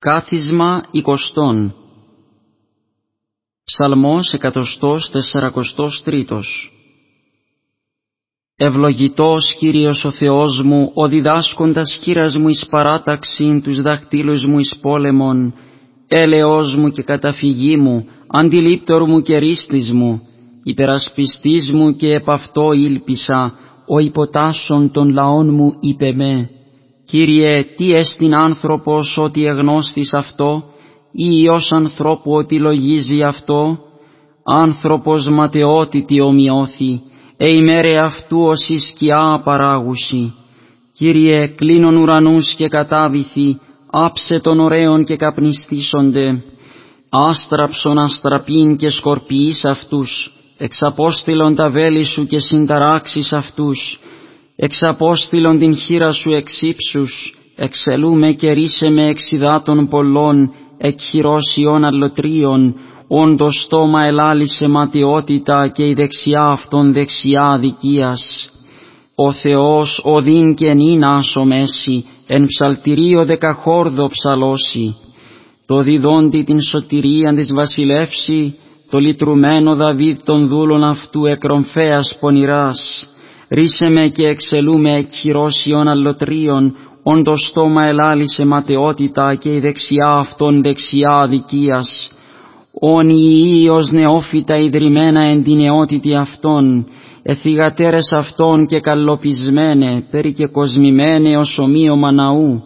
Κάθισμα εικοστών. Ψαλμός εκατοστός τεσσαρακοστός τρίτος. Ευλογητός Κύριος ο Θεός μου, ο διδάσκοντας κύρας μου εις παράταξην τους δαχτύλους μου εις πόλεμον, έλεος μου και καταφυγή μου, αντιλήπτορ μου και ρίστης μου, υπερασπιστής μου και επ' αυτό ήλπισα, ο υποτάσσον των λαών μου είπε με, Κύριε, τι εστιν άνθρωπος ότι εγνώστης αυτό, ή ως ανθρώπου ότι λογίζει αυτό, άνθρωπος ματαιότητη ομοιώθη, ε ημέρε αυτού ως η σκιά παράγουσι. Κύριε, κλείνον ουρανούς και κατάβηθη, άψε των ωραίων και καπνιστήσονται, άστραψον αστραπήν και σκορπιείς αυτούς, εξαπόστηλον τα βέλη σου και συνταράξεις αυτούς, εξαπόστηλον την χείρα σου εξύψους, εξελούμε και ρίσε με εξιδάτων πολλών, εκχειρώσιων αλλοτρίων, το στόμα ελάλησε ματιότητα και η δεξιά αυτών δεξιά αδικίας. Ο Θεός οδύν και νυν άσο μέση, εν ψαλτηρίο δεκαχόρδο ψαλώσει. Το διδόντι την σωτηρίαν της βασιλεύση, το λυτρουμένο Δαβίδ των δούλων αυτού εκρομφέας πονηράς, ρίσε με και εξελούμε εκχειρώσιον αλλοτρίων, όν το στόμα ελάλησε ματαιότητα και η δεξιά αυτών δεξιά αδικίας, όν η Υιός νεόφυτα ιδρυμένα εν την νεότητη αυτών, εθιγατέρες αυτών και καλοπισμένε, περί και κοσμημένε ως ομοίωμα ναού,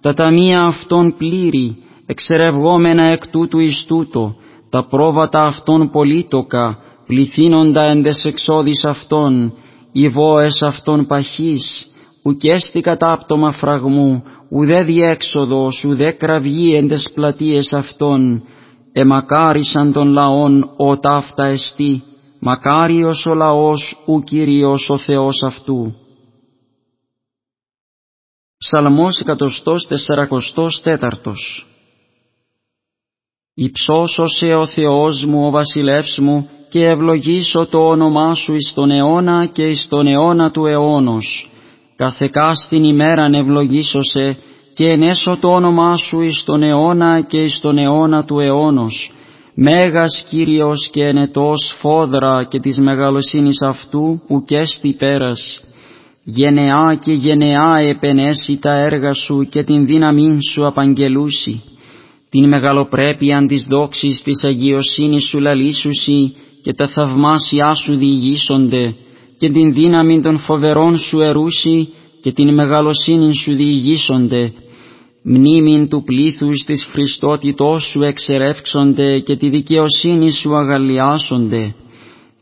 τα ταμεία αυτών πλήρη, εξερευγόμενα εκ τούτου εις τούτο, τα πρόβατα αυτών πολίτοκα, πληθύνοντα εν τες εξόδης αυτών, οι βόες αυτών παχής, ουκέστη κατάπτωμα φραγμού, ουδέ διέξοδος, ουδέ κραυγή εν τες πλατείες αυτών, εμακάρισαν των λαών ο ταύτα εστί, μακάριος ο λαός ου Κύριος ο Θεός αυτού. Ψαλμός εκατοστός τεσσαρακοστός τέταρτος Υψώσωσε ο Θεός μου ο βασιλεύς μου και ευλογήσω το όνομά Σου εις τον αιώνα και εις τον αιώνα του αιώνος. Καθεκάς στην ημέραν ευλογήσωσε και ενέσω το όνομά Σου εις τον αιώνα και εις τον αιώνα του αιώνος. Μέγας Κύριος και ενετός φόδρα και της μεγαλοσύνης Αυτού ουκέστη πέρας. Γενεά και γενεά επενέσει τα έργα Σου και την δύναμήν Σου απαγγελούσι. Την μεγαλοπρέπειαν της δόξης της αγιοσύνης Σου λαλήσουσι και τα θαυμάσια Σου διηγήσονται και την δύναμη των φοβερών Σου ερούσι και την μεγαλοσύνη Σου διηγήσονται μνήμην του πλήθους της Χριστότητός Σου εξερεύξονται και τη δικαιοσύνη Σου αγαλιάσονται.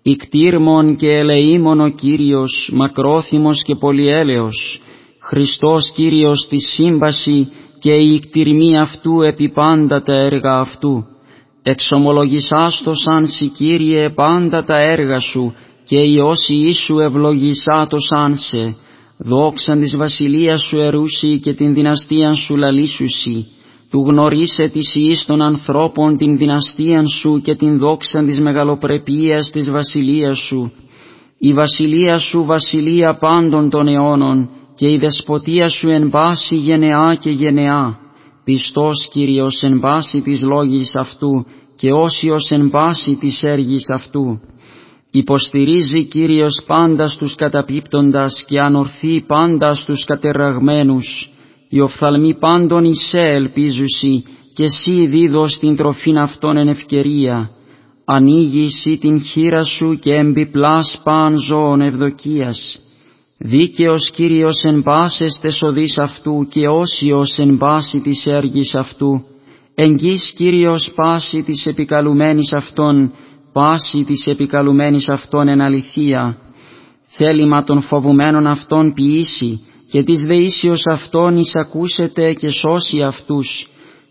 Ικτήρμον και ελεήμον ο Κύριος, μακρόθυμος και πολυέλεος, Χριστός Κύριος τη σύμπαση και η ικτηρμή αυτού επί πάντα τα έργα αυτού. Εξομολογησάς το σαν σι Κύριε πάντα τα έργα Σου και η όση Ιησού ευλογησά το σαν σε δόξαν της βασιλείας σου ερούσι και την δυναστείαν σου λαλήσουσι, του γνωρίσε της ιής των ανθρώπων την δυναστείαν σου και την δόξαν της μεγαλοπρεπίας της βασιλείας σου. Η βασιλεία σου βασιλεία πάντων των αιώνων και η δεσποτεία σου εν πάση γενεά και γενεά. Πιστός Κύριος εν πάση της λόγης αυτού και όσιος εν πάση της έργης αυτού Υποστηρίζει Κύριος πάντα στους καταπίπτοντας και ανορθεί πάντα στους κατεραγμένους. Οι οφθαλμοί πάντων εισέ ελπίζουσι και εσύ δίδω στην τροφήν αυτών εν ευκαιρία. Ανοίγει εσύ την χείρα σου και εμπιπλάς παν ζώων ευδοκίας. Δίκαιος Κύριος εν πάσες τεσοδείς αυτού και όσιος εν πάση της έργης αυτού. Εγγύς Κύριος πάση της επικαλουμένης αυτών πάση της επικαλουμένης αυτών εν αληθεία, θέλημα των φοβουμένων αυτών ποιήσει και της δεήσεως αυτών εισακούσετε και σώσει αυτούς,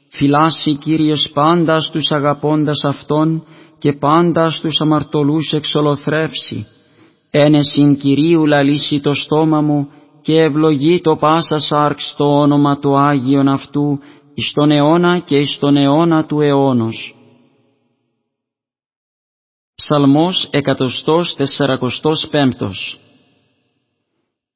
φυλάσει Κύριος πάντα στους αγαπώντας αυτών και πάντα στους αμαρτωλούς εξολοθρεύσει. Ένεσιν Κυρίου λαλήσει το στόμα μου και ευλογεί το πάσα σάρξ το όνομα του Άγιον αυτού εις τον αιώνα και εις τον αιώνα του αιώνος. Ψαλμός εκατοστός τεσσαρακοστός πέμπτος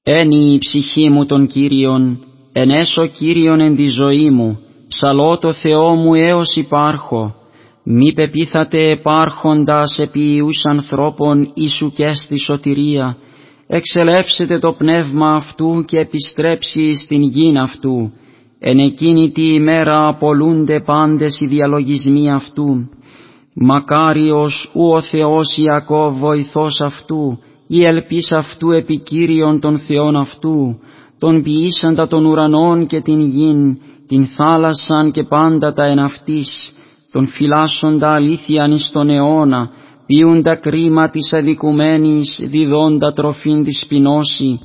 Ένι η ψυχή μου τον Κύριον, ενέσω Κύριον εν τη ζωή μου, ψαλώ το Θεό μου έως υπάρχω, μη πεπίθατε επάρχοντας επί ιούς ανθρώπων ίσου και στη σωτηρία, εξελεύσετε το πνεύμα αυτού και επιστρέψει στην γην αυτού, εν εκείνη τη ημέρα απολούνται πάντες οι διαλογισμοί αυτού. Μακάριος ου ο Θεός Ιακώβ βοηθός αυτού, η ελπίς αυτού επικύριον των Θεών αυτού, τον ποιήσαντα των ουρανών και την γην, την θάλασσαν και πάντα τα εναυτής, τον φυλάσσοντα αλήθειαν εις τον αιώνα, ποιούντα κρίμα της αδικουμένης, διδόντα τροφήν της πεινώση.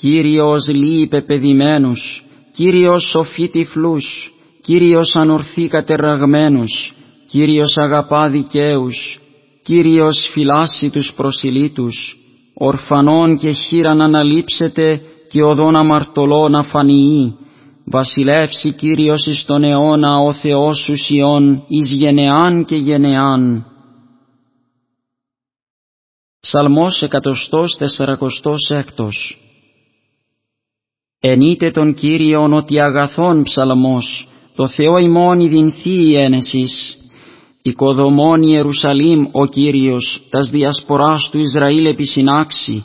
Κύριος λείπε παιδημένους, Κύριος σοφή τυφλούς, Κύριος ανορθή κατερραγμένους, Κύριος αγαπά δικαίους, Κύριος φυλάσσει τους προσιλήτους, ορφανών και χείραν αναλείψετε και οδόν αμαρτωλών αφανιεί, βασιλεύσει Κύριος εις τον αιώνα ο Θεός σου Σιών εις γενεάν και γενεάν. Ψαλμός εκατοστός τεσσαρακοστός έκτος Ενείτε τον Κύριον ότι αγαθόν ψαλμός, το Θεό ημών ειδυνθεί η ένεσης. Οικοδομών Ιερουσαλήμ ο Κύριος, τας διασποράς του Ισραήλ επισυνάξει,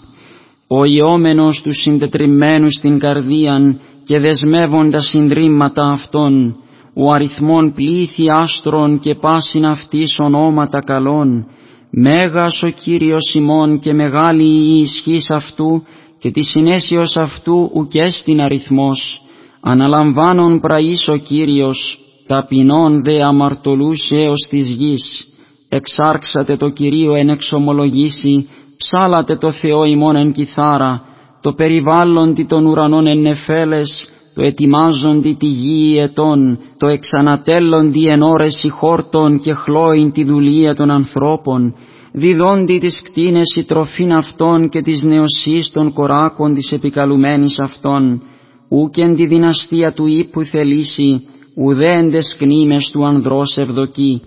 ο ιόμενος τους συντετριμμένους στην καρδίαν και δεσμεύοντα συντρίμματα αυτών, ο αριθμών πλήθη άστρων και πάσιν αυτής ονόματα καλών, μέγας ο Κύριος ημών και μεγάλη η ισχύς αυτού και της συνέσιος αυτού ουκέστην αριθμός, αναλαμβάνων πραής ο Κύριος, ταπεινών δε αμαρτωλούς έως της γης, εξάρξατε το Κυρίο εν εξομολογήσει, ψάλατε το Θεό ημών εν κιθάρα, το περιβάλλοντι των ουρανών εν νεφέλες, το ετοιμάζοντι τη γη ετών, το εξανατέλλοντι εν ώρες χόρτων και χλώην τη δουλεία των ανθρώπων, διδόντι τις κτίνες η τροφήν αυτών και της νεοσύς των κοράκων της επικαλουμένης αυτών, ούκεν τη δυναστεία του ύπου θελήσει, ουδέν τες κνήμες του ανδρός ευδοκεί.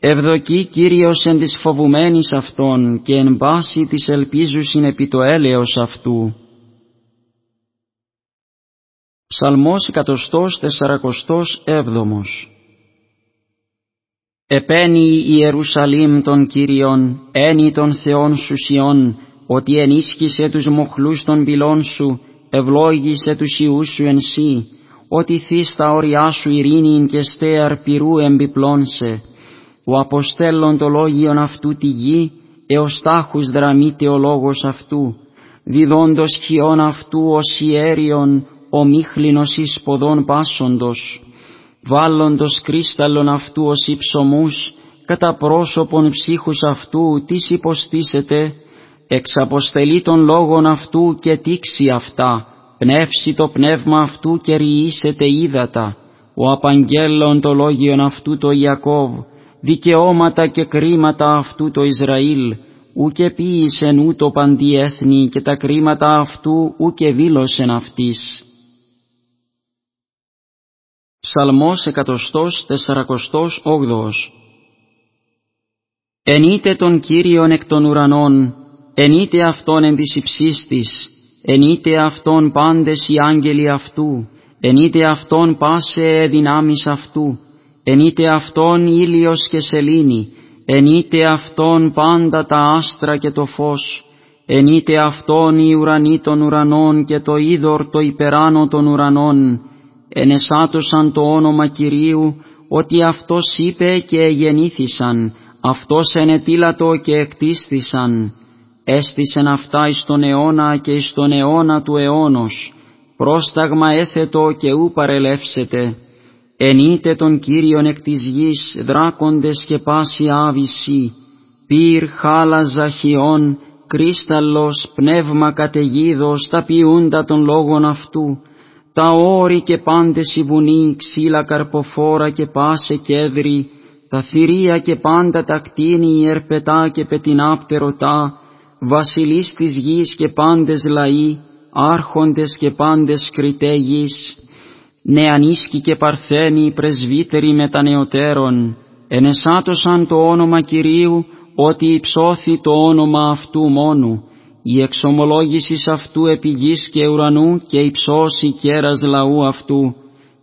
Ευδοκεί Κύριος εν της φοβουμένης αυτών και εν πάση της ελπίζουσιν επί το έλεος αυτού. Ψαλμός εκατοστός τεσσαρακοστός έβδομος Επένει η Ιερουσαλήμ των Κύριων, ένι των Θεών σου Σιών, ότι ενίσχυσε τους μοχλούς των πυλών σου, ευλόγησε τους ιούς σου εν σύ, ότι θείς τα όριά σου ειρήνην και στέαρ πυρού εμπιπλώνσε. Ο αποστέλλον το λόγιον αυτού τη γη, έως τάχους δραμείται ο λόγος αυτού, διδόντος χιόν αυτού ως ιέριον, ο μίχλινος εις ποδών πάσοντος, βάλλοντος κρίσταλλον αυτού ως υψωμούς, κατά πρόσωπον ψύχους αυτού τις υποστήσετε, εξαποστελεί των λόγων αυτού και τήξει αυτά, πνεύσει το πνεύμα αυτού και ριήσετε ύδατα, ο απαγγέλων το λόγιον αυτού το Ιακώβ, δικαιώματα και κρίματα αυτού το Ισραήλ, ούκε ποίησεν ούτω παντί έθνη και τα κρίματα αυτού ούκε δήλωσεν αυτής. Ψαλμός εκατοστός τεσσαρακοστός όγδοος. Ενείτε τον Κύριον εκ των ουρανών, ενείτε Αυτόν εν της υψίστης, ενείτε Αυτόν πάντες οι άγγελοι αυτού, ενείτε Αυτόν πάσε δυνάμεις αυτού, ενείτε Αυτόν ήλιος και σελήνη, ενείτε Αυτόν πάντα τα άστρα και το φως, ενείτε Αυτόν οι ουρανοί των ουρανών και το είδωρ το υπεράνω των ουρανών, ενεσάτωσαν το όνομα Κυρίου, ότι Αυτός είπε και γεννήθησαν, Αυτός ενετήλατο και εκτίστησαν, έστησεν αυτά εις τον αιώνα και εις τον αιώνα του αιώνος, πρόσταγμα έθετο και ου παρελεύσετε, ενείτε τον Κύριον εκ της γης δράκοντες και πάση άβηση, πυρ χάλα ζαχιών, κρίσταλλος, πνεύμα καταιγίδος, τα ποιούντα των λόγων αυτού, τα όρη και πάντες η βουνή, ξύλα καρποφόρα και πάσε κέδρη, τα θηρία και πάντα τα κτίνη, η ερπετά και πετεινά πτερωτά, βασιλείς της γης και πάντες λαοί, άρχοντες και πάντες κριτέ γης, νεανίσκοι και παρθένοι, πρεσβύτεροι μετανεωτέρων, ενεσάτωσαν το όνομα Κυρίου, ότι υψώθη το όνομα αυτού μόνου, η εξομολόγηση αυτού επί γης και ουρανού και υψώσει κέρας λαού αυτού,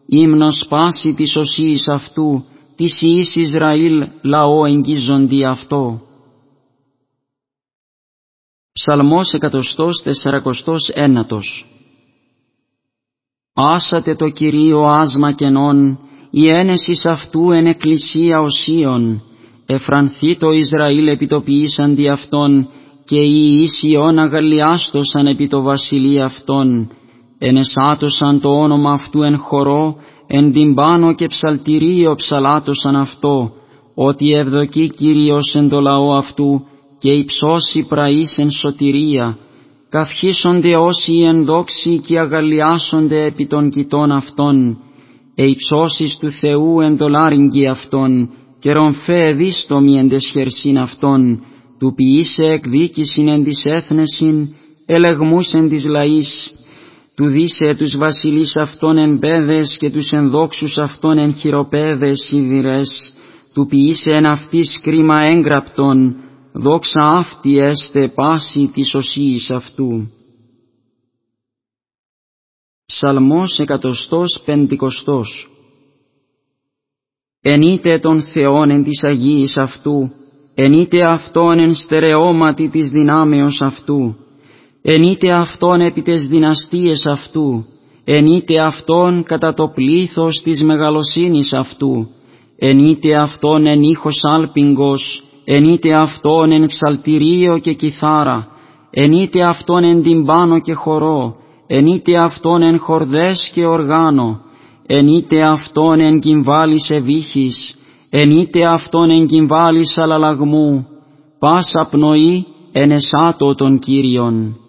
ύμνος πάση της οσίης αυτού, της Ιης Ισραήλ λαό εγγίζοντι αυτό. Ψαλμός εκατοστός τεσσαρακοστός ένατος. Άσατε το Κυρίο άσμα κενών, η ένεσης αυτού εν εκκλησία οσίων, εφρανθεί το Ισραήλ επιτοποιήσαντι αυτόν, και οι Ισιών αγαλιάστοσαν επί το βασιλεί αυτόν, ενεσάτωσαν το όνομα αυτού εν χορό, εν τυμπάνο και ψαλτηρίο ψαλάτωσαν αυτό, ότι ευδοκεί Κύριος εν το λαό αυτού, και υψώσει πραείς εν σωτηρία, καυχήσονται όσοι εν δόξη και αγαλιάσονται επί των κοιτών αυτών, ε υψώσεις του Θεού εν το λάριγγι αυτών, και ρομφέ εδίστομοι εν τεσχερσίν αυτών, του ποιήσε εκδίκησιν εν της έθνεσιν, ελεγμούς εν της λαής, του δίσε τους βασιλείς αυτών εν πέδες και τους ενδόξους αυτών εν χειροπέδες σιδηρές, του ποιήσε εν αυτής κρίμα έγγραπτον, δόξα αυτή έστε πάση της οσίης αυτού. Ψαλμός εκατοστός πεντηκοστός. Ενείτε τον Θεόν εν της Αγίης αυτού, ενείτε Αυτόν εν στερεώματι της δυνάμεως αυτού, ενείτε Αυτόν επί τες δυναστείες αυτού, ενείτε Αυτόν κατά το πλήθος της μεγαλοσύνης αυτού, ενείτε Αυτόν εν ήχος άλπιγγος, ενείτε Αυτόν εν ψαλτηρίο και κιθάρα, ενείτε Αυτόν εν τυμπάνο και χορό, ενείτε Αυτόν εν χορδές και οργάνο, ενείτε Αυτόν εν κυμβάλης ευήχης, ενείτε Αυτόν εν κυμβάλης αλαλαγμού, πάσα πνοή εν εσάτω των Κύριων.